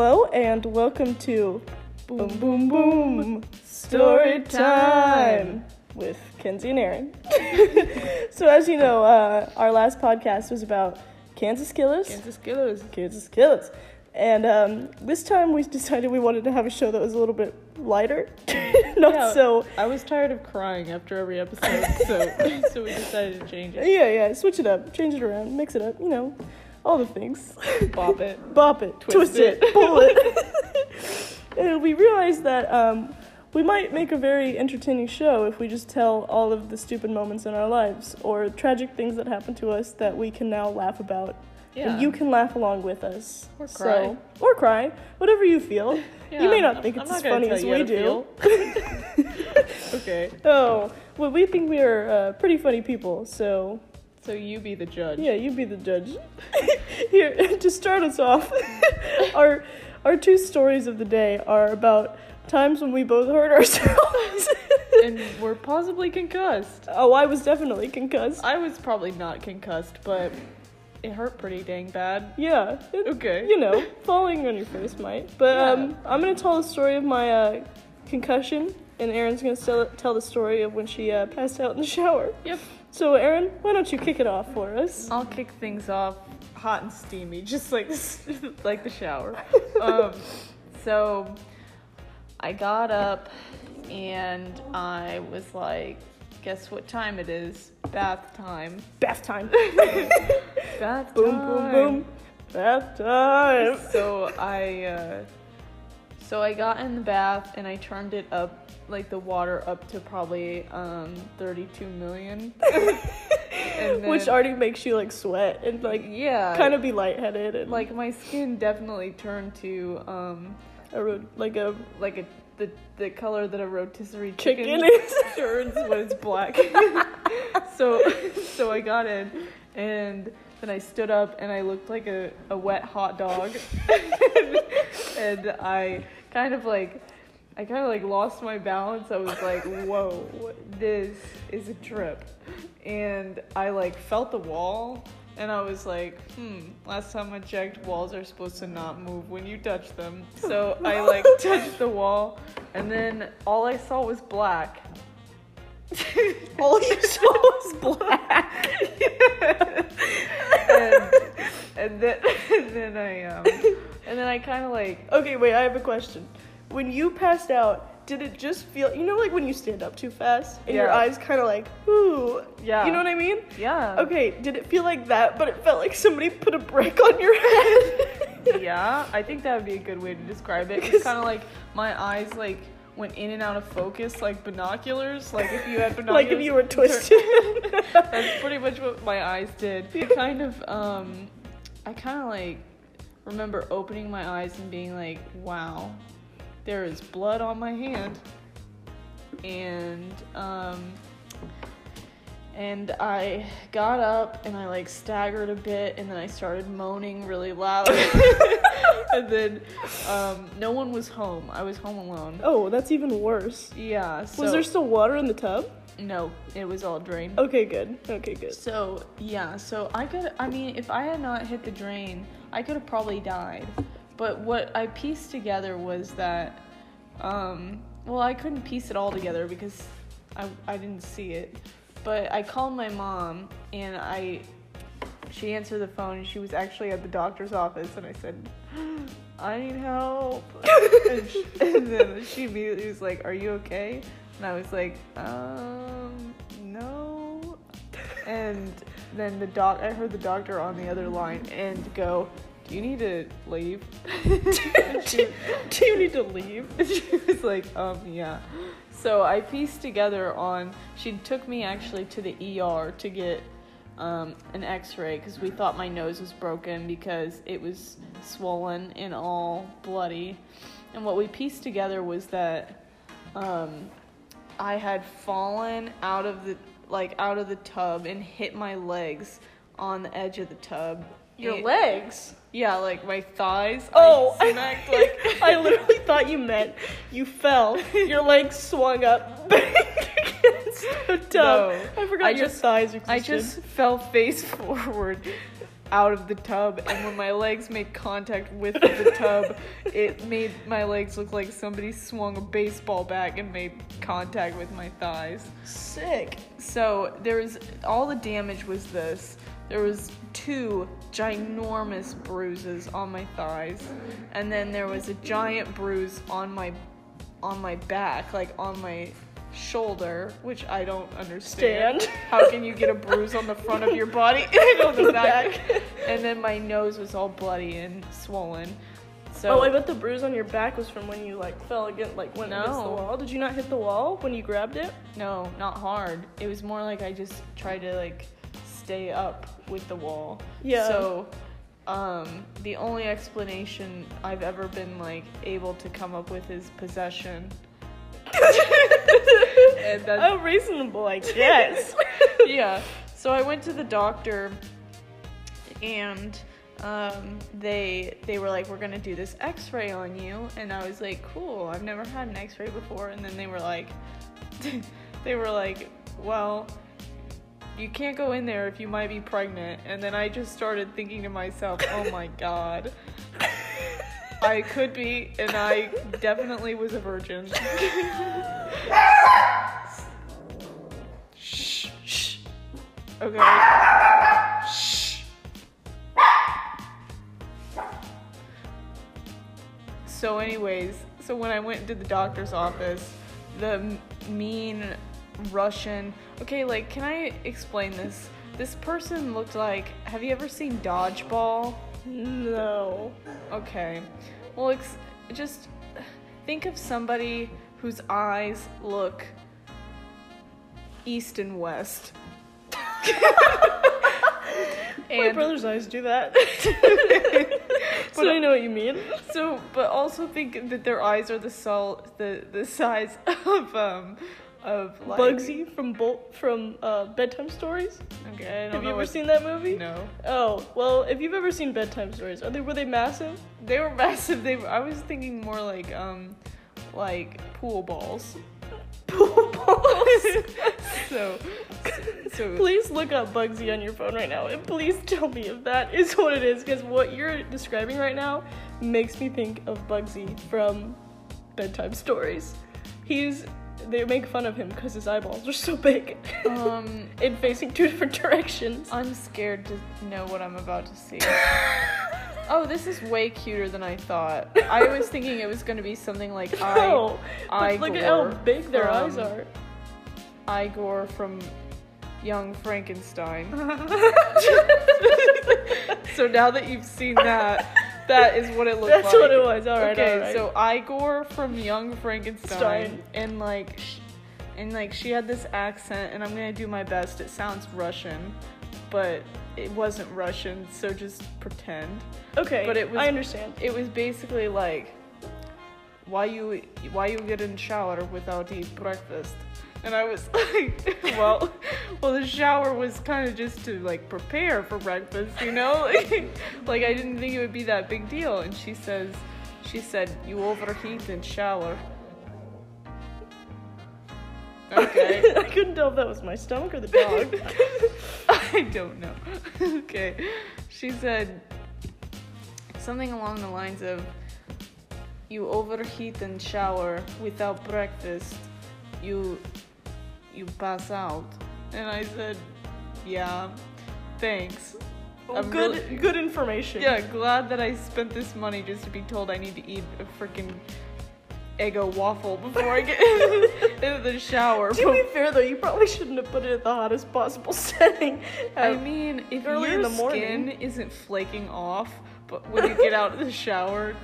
Hello and welcome to Boom Boom Boom Story Time with Kenzie and Aaron. so as you know, uh, our last podcast was about Kansas Killers. Kansas Killers. Kansas Killers. And um, this time we decided we wanted to have a show that was a little bit lighter, not Yeah. so. I was tired of crying after every episode, so so we decided to change it. Yeah, yeah. Switch it up, change it around, mix it up. You know, all the things. Bop it. bop it, twist, Twist it, it. pull it. and we realized that um, we might make a very entertaining show if we just tell all of the stupid moments in our lives or tragic things that happen to us that we can now laugh about. Yeah. And you can laugh along with us. Or So, cry. or cry, whatever you feel. Yeah, you may not I'm- think I'm it's as funny as we do. okay. Oh, well, we think we are uh, pretty funny people, so So you be the judge. Yeah, you be the judge. Here, to start us off, our our two stories of the day are about times when we both hurt ourselves. And we're possibly concussed. oh, I was definitely concussed. I was probably not concussed, but it hurt pretty dang bad. Yeah, it- Okay. you know, falling on your face might. But Yeah. um, I'm gonna tell the story of my uh, concussion, and Aaron's gonna tell, tell the story of when she uh, passed out in the shower. Yep. So, Aaron, why don't you kick it off for us? I'll kick things off hot and steamy, just like like the shower. Um, so I got up and I was like, guess what time it is? Bath time. Bath time. Bath boom, boom, boom. Bath time. So I uh, so I got in the bath and I turned it up like the water up to probably um 32 million. And Which already makes you like sweat and like yeah, kind of be lightheaded and like my skin definitely turned to um a ro- like a like a the the color that a rotisserie chicken chicken, is. turns when it's black. so so I got in and then I stood up and I looked like a, a wet hot dog. and I kind of like I kind of like lost my balance. I was like, "Whoa, this is a trip." And I like felt the wall and I was like, "Hmm, last time I checked, walls are supposed to not move when you touch them." So I like touched the wall and then all I saw was black. all you saw was black. and, and then and then I um and then I kind of like Okay, wait, I have a question. When you passed out, did it just feel you know like when you stand up too fast and your Yeah. eyes kind of like ooh Yeah. you know what I mean? yeah Okay, did it feel like that, but it felt like somebody put a brick on your head? yeah I think that would be a good way to describe it. It's kind of like my eyes like went in and out of focus like binoculars. Like if you had binoculars. like if you were twisted. That's pretty much what my eyes did. It kind of um I kind of like remember opening my eyes and being like, "Wow, there is blood on my hand." And um and I got up and I like staggered a bit and then I started moaning really loud. and then um no one was home. I was home alone. oh, that's even worse. Yeah. So, Was there still water in the tub? No, it was all drained. Okay, good. Okay, good. So yeah, so I could. I mean, if I had not hit the drain, I could have probably died. But what I pieced together was that, um, well, I couldn't piece it all together because I I didn't see it. But I called my mom and I, she answered the phone and she was actually at the doctor's office and I said, I need help. and, she, and then she immediately was like, Are you okay? And I was like, um, no. And then the doc, I heard the doctor on the other line and go, "Do you need to leave?" She, Do you need to leave? she was like, "Um, yeah." So I pieced together on. She took me actually to the ER to get um, an X-ray because we thought my nose was broken because it was swollen and all bloody. And what we pieced together was that um, I had fallen out of the like out of the tub and hit my legs on the edge of the tub. Your And- legs? Yeah, like my thighs. Oh, I smacked like I literally thought you meant you fell. Your legs swung up against the tub. No. I forgot I your just- thighs existed. I just fell face forward out of the tub, and when my legs made contact with the tub, it made my legs look like somebody swung a baseball bat and made contact with my thighs. Sick. So there was all the damage was this. There was two ginormous bruises on my thighs, and then there was a giant bruise on my on my back, like on my shoulder, which I don't understand. Stand. How can you get a bruise on the front of your body and on the The back? back. And then my nose was all bloody and swollen. So oh, I bet the bruise on your back was from when you like fell again, like went against the wall. Did you not hit the wall when you grabbed it? No, not hard. It was more like I just tried to like stay up with the wall. Yeah. So, um, the only explanation I've ever been like able to come up with is possession. And that's, oh, reasonable, I guess. yeah. So I went to the doctor, and um, they they were like, "We're gonna do this X-ray on you," and I was like, "Cool. I've never had an X-ray before." And then they were like, they were like, "Well." You can't go in there if you might be pregnant. And then I just started thinking to myself, oh my god. I could be, and I definitely was a virgin. Okay. Shh. So, anyways, so when I went to the doctor's office, the mean Russian. Okay, like, can I explain this? This person looked like. Have you ever seen Dodgeball? no. Okay. Well, ex- just think of somebody whose eyes look east and west. My brother's eyes do that. so I know what you mean. so, but also think that their eyes are the sol- the the size of um of like Bugsy from Bolt from uh, Bedtime Stories. Okay, I don't Have you ever what- seen that movie? No, Oh well, if you've ever seen Bedtime Stories, are they were they massive? they were massive. They were, I was thinking more like um like pool balls. Pool balls. So so please look up Bugsy on your phone right now, and please tell me if that is what it is, because what you're describing right now makes me think of Bugsy from Bedtime Stories. He's they make fun of him because his eyeballs are so big um and facing two different directions. I'm scared to know what I'm about to see. Oh, this is way cuter than I thought. I was thinking it was going to be something like I, No, but look at how big their eyes are. Igor from Young Frankenstein. so now that you've seen that, that is what it looked like. That's what it was. All right, okay, all right. so Igor from Young Frankenstein, Stein. and like, sh- and like she had this accent, and I'm gonna do my best. It sounds Russian, but it wasn't Russian, so just pretend. okay, but it was- I understand. It was basically like, why you why you get in shower without eat breakfast? And I was like, well, well, the shower was kind of just to like prepare for breakfast, you know? like I didn't think it would be that big deal. And she says, she said, you overheat in shower. Okay. I couldn't tell if that was my stomach or the dog. I don't know. okay. She said something along the lines of you overheat and shower without breakfast, you you pass out. And I said, "Yeah, thanks." Well, I'm good, really- good information. Yeah, glad that I spent this money just to be told I need to eat a freaking Eggo waffle before I get into the shower. To be fair though, you probably shouldn't have put it at the hottest possible setting. I mean, if early your in the morning. skin isn't flaking off, but when you get out of the shower,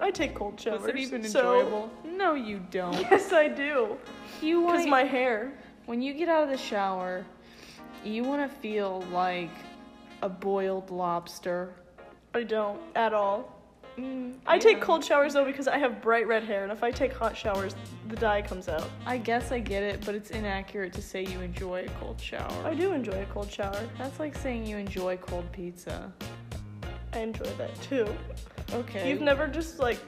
I take cold was showers. it even so- enjoyable? No, you don't. Yes, I do. You Because want my hair. when you get out of the shower, you want to feel like a boiled lobster. I don't at all. Mm, I take cold showers though because I have bright red hair, and if I take hot showers, the dye comes out. I guess I get it, but it's inaccurate to say you enjoy a cold shower. I do enjoy a cold shower. That's like saying you enjoy cold pizza. I enjoy that too. Okay. You've never just like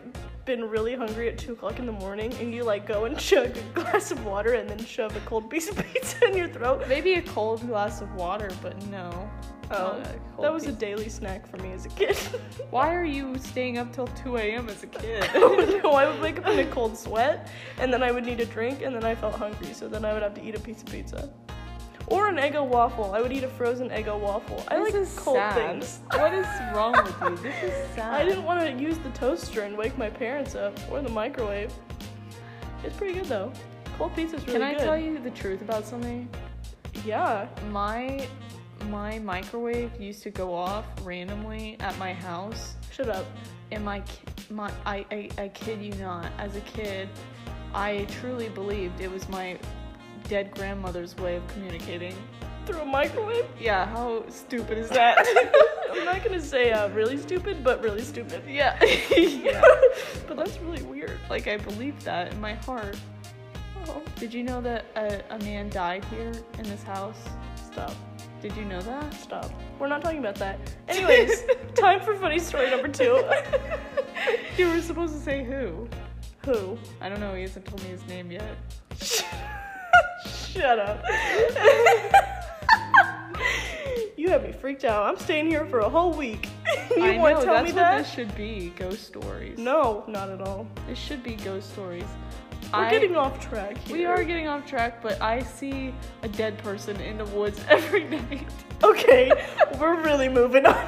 been really hungry at two o'clock in the morning and you like go and chug a glass of water and then shove a cold piece of pizza in your throat? Maybe a cold glass of water, but no. Oh, not a cold that was a daily snack for me as a kid. Why are you staying up till 2 a.m. as a kid? Oh, no, I would wake up in a cold sweat, and then I would need a drink, and then I felt hungry, so then I would have to eat a piece of pizza. Or an Eggo waffle. I would eat a frozen Eggo waffle. I like cold sad. things. What is wrong with you? This is sad. I didn't want to use the toaster and wake my parents up, or the microwave. It's pretty good though. Cold pizza's really good. Can I good. tell you the truth about something? Yeah. My my microwave used to go off randomly at my house, Shut up. and my my I, I I kid you not, as a kid, I truly believed it was my dead grandmother's way of communicating. Through a microwave? Yeah, how stupid is that? I'm not gonna say uh, really stupid, but really stupid. yeah. yeah. but that's really weird. Like I believe that in my heart. Oh, Did you know that a, a man died here in this house? stop. Did you know that? Stop. We're not talking about that. Anyways, time for funny story number two. You were supposed to say who. Who? I don't know. He hasn't told me his name yet. Shut up. you have me freaked out. I'm staying here for a whole week. you I want to tell that's me what that? this should be. Ghost stories. No, not at all. This should be ghost stories. We're I- getting off track here. We are getting off track, but I see a dead person in the woods every night. Okay, we're really moving on.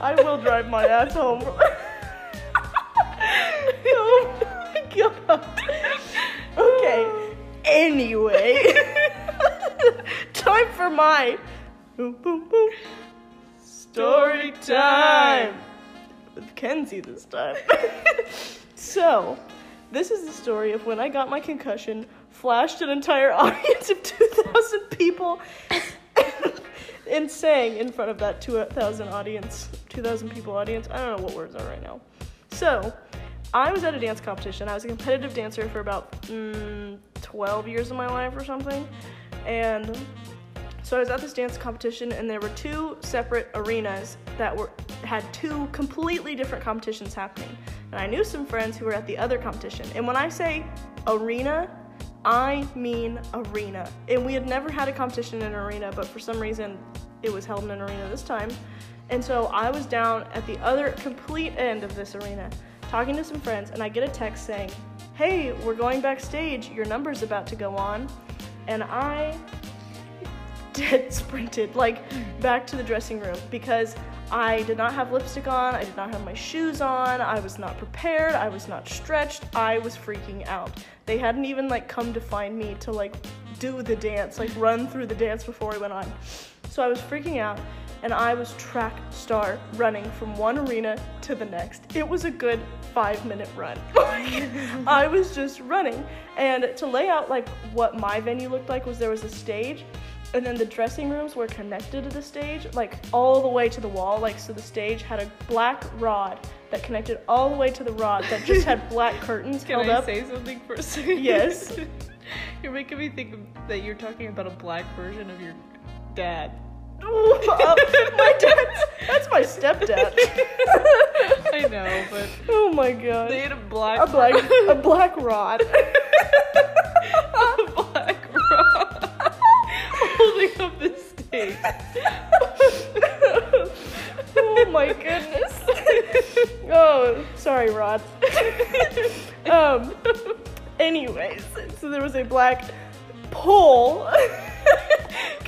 I will drive my ass home. oh my god. Anyway. time for my boom boom boom story time with Kenzie this time. so, this is the story of when I got my concussion, flashed an entire audience of 2,000 people, and sang in front of that 2,000 audience, 2,000 people audience. I don't know what words are right now. So, I was at a dance competition. I was a competitive dancer for about mm, 12 years of my life or something. And so I was at this dance competition, and there were two separate arenas that were had two completely different competitions happening. And I knew some friends who were at the other competition. And when I say arena, I mean arena. And we had never had a competition in an arena, but for some reason it was held in an arena this time. And so I was down at the other complete end of this arena talking to some friends, and I get a text saying, Hey, we're going backstage. Your number's about to go on. And I dead sprinted like back to the dressing room because I did not have lipstick on, I did not have my shoes on, I was not prepared, I was not stretched, I was freaking out. They hadn't even like come to find me to like do the dance, like run through the dance before we went on. So I was freaking out and I was track star running from one arena to the next. It was a good five minute run. I was just running. And to lay out like what my venue looked like was there was a stage and then the dressing rooms were connected to the stage, like all the way to the wall. Like, so the stage had a black rod that connected all the way to the rod that just had black curtains Can held I up. say something for a second? Yes. you're making me think that you're talking about a black version of your dad. My dad's, that's my stepdad. I know, but oh my god. they had a black A black, a black rod. a black rod holding up the stage. oh my goodness. oh, sorry, Rod. um. Anyways, so there was a black pole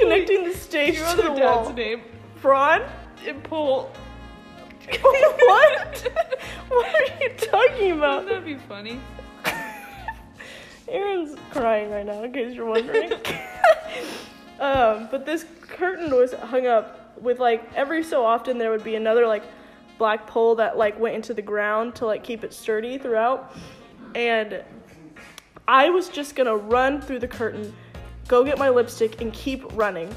connecting the stage Your to other the dad's wall. name? Ron? And Paul. what? what are you talking about? Wouldn't that be funny? Aaron's crying right now, in case you're wondering. um, but this curtain was hung up with like every so often there would be another like black pole that like went into the ground to like keep it sturdy throughout. And I was just gonna run through the curtain, go get my lipstick, and keep running.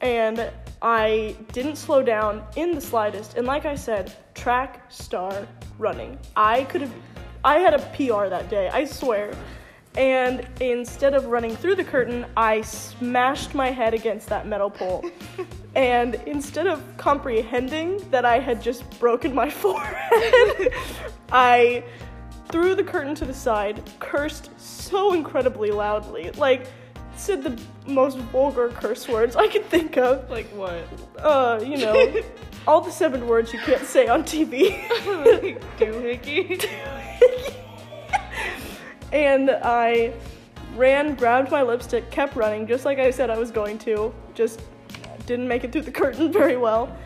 And I didn't slow down in the slightest. And like I said, track star running. I could have, I had a PR that day, I swear. And instead of running through the curtain, I smashed my head against that metal pole. and instead of comprehending that I had just broken my forehead, I threw the curtain to the side, cursed so incredibly loudly, like said the most vulgar curse words I could think of. Like what? Uh, you know, all the seven words you can't say on TV. Doohickey. and I ran, grabbed my lipstick, kept running, just like I said I was going to. Just didn't make it through the curtain very well.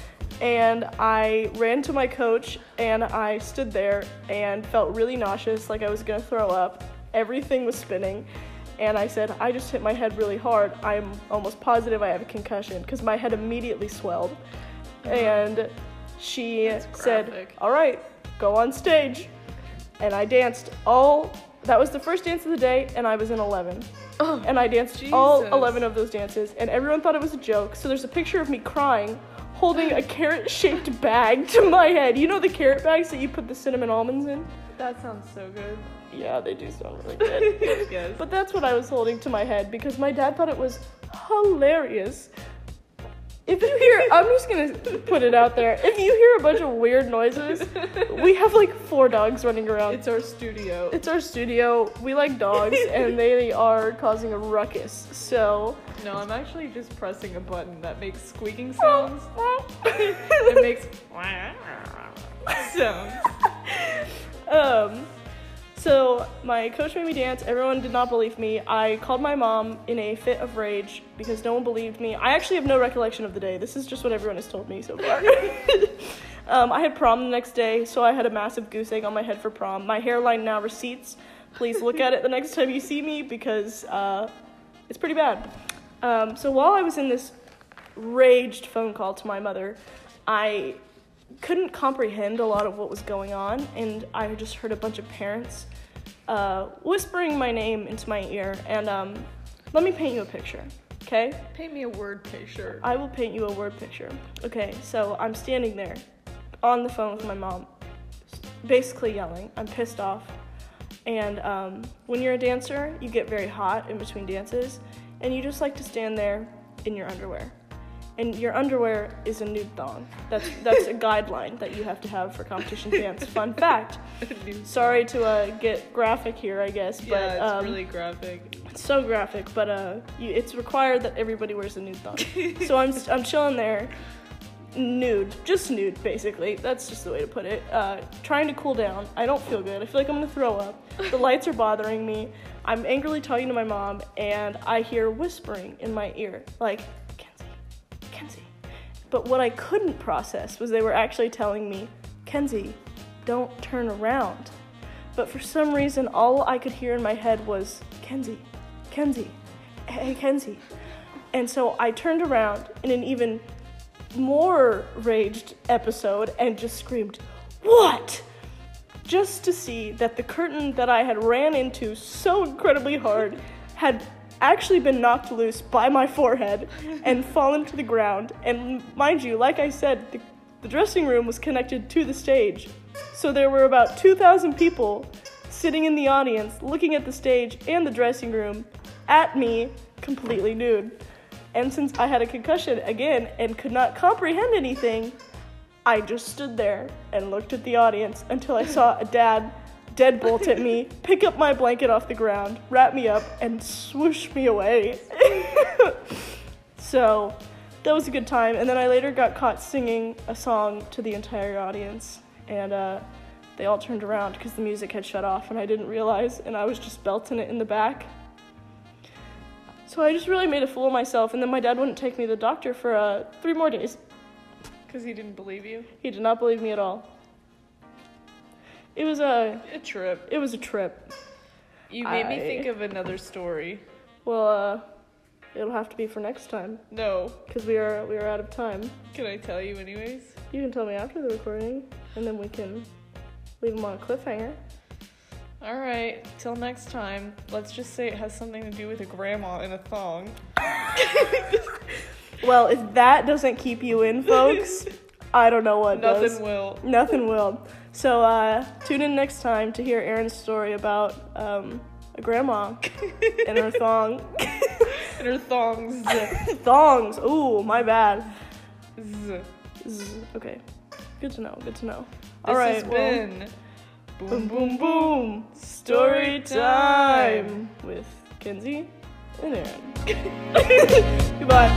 And I ran to my coach and I stood there and felt really nauseous, like I was gonna throw up. Everything was spinning. And I said, I just hit my head really hard. I'm almost positive I have a concussion because my head immediately swelled. And she said. All right, go on stage. And I danced all, that was the first dance of the day, and I was in 11 Oh, and I danced all 11 of those dances, and everyone thought it was a joke. So there's a picture of me crying, holding a carrot shaped bag to my head. You know the carrot bags that you put the cinnamon almonds in? that sounds so good. Yeah, they do sound really good. yes. but that's what I was holding to my head because my dad thought it was hilarious. If you hear, I'm just gonna put it out there. If you hear a bunch of weird noises, we have like four dogs running around. it's our studio. It's our studio. We like dogs, and they are causing a ruckus. So, no, I'm actually just pressing a button that makes squeaking sounds. it makes sounds. um, so my coach made me dance. Everyone did not believe me. I called my mom in a fit of rage because no one believed me. I actually have no recollection of the day. This is just what everyone has told me so far. um, I had prom the next day, so I had a massive goose egg on my head for prom. My hairline now receipts. Please look at it the next time you see me because uh, it's pretty bad. Um, so while I was in this raged phone call to my mother, I couldn't comprehend a lot of what was going on, and I just heard a bunch of parents uh, whispering my name into my ear. And um, let me paint you a picture, okay? Paint me a word picture. I will paint you a word picture. Okay, so I'm standing there on the phone with my mom, basically yelling. I'm pissed off. And um, when you're a dancer, you get very hot in between dances, and you just like to stand there in your underwear. And your underwear is a nude thong. That's that's a guideline that you have to have for competition dance. Fun fact. Sorry to uh, get graphic here, I guess, but yeah, it's um, really graphic. it's so graphic, but uh, you, it's required that everybody wears a nude thong. so I'm I'm chilling there, nude, just nude, basically. That's just the way to put it. Uh, trying to cool down. I don't feel good. I feel like I'm gonna throw up. The lights are bothering me. I'm angrily talking to my mom, and I hear whispering in my ear, like. But what I couldn't process was they were actually telling me, Kenzie, don't turn around. But for some reason, all I could hear in my head was, Kenzie, Kenzie, hey, Kenzie. And so I turned around in an even more raged episode and just screamed, What? Just to see that the curtain that I had ran into so incredibly hard had actually been knocked loose by my forehead and fallen to the ground. And mind you, like I said, the, the dressing room was connected to the stage. So there were about 2,000 people sitting in the audience looking at the stage and the dressing room at me completely nude. And since I had a concussion again and could not comprehend anything, I just stood there and looked at the audience until I saw a dad deadbolt at me, pick up my blanket off the ground, wrap me up, and swoosh me away. so that was a good time. And then I later got caught singing a song to the entire audience, and uh, they all turned around because the music had shut off, and I didn't realize, and I was just belting it in the back. So I just really made a fool of myself, and then my dad wouldn't take me to the doctor for uh, three more days. Because he didn't believe you. He did not believe me at all. It was a A trip. it was a trip. You made me think of another story. Well, uh, it'll have to be for next time No. because we are we are out of time. Can I tell you anyways? You can tell me after the recording, and then we can leave them on a cliffhanger. All right. Till next time. Let's just say it has something to do with a grandma in a thong. Well, if that doesn't keep you in, folks, I don't know what Nothing does. will. Nothing will. So uh, tune in next time to hear Aaron's story about um, a grandma and her thong. And her thongs. Thongs. Ooh, my bad. Z. Z- Okay. Good to know. Good to know. This All right. has well, been Boom, boom, boom. Story time with Kenzie and Aaron. Goodbye.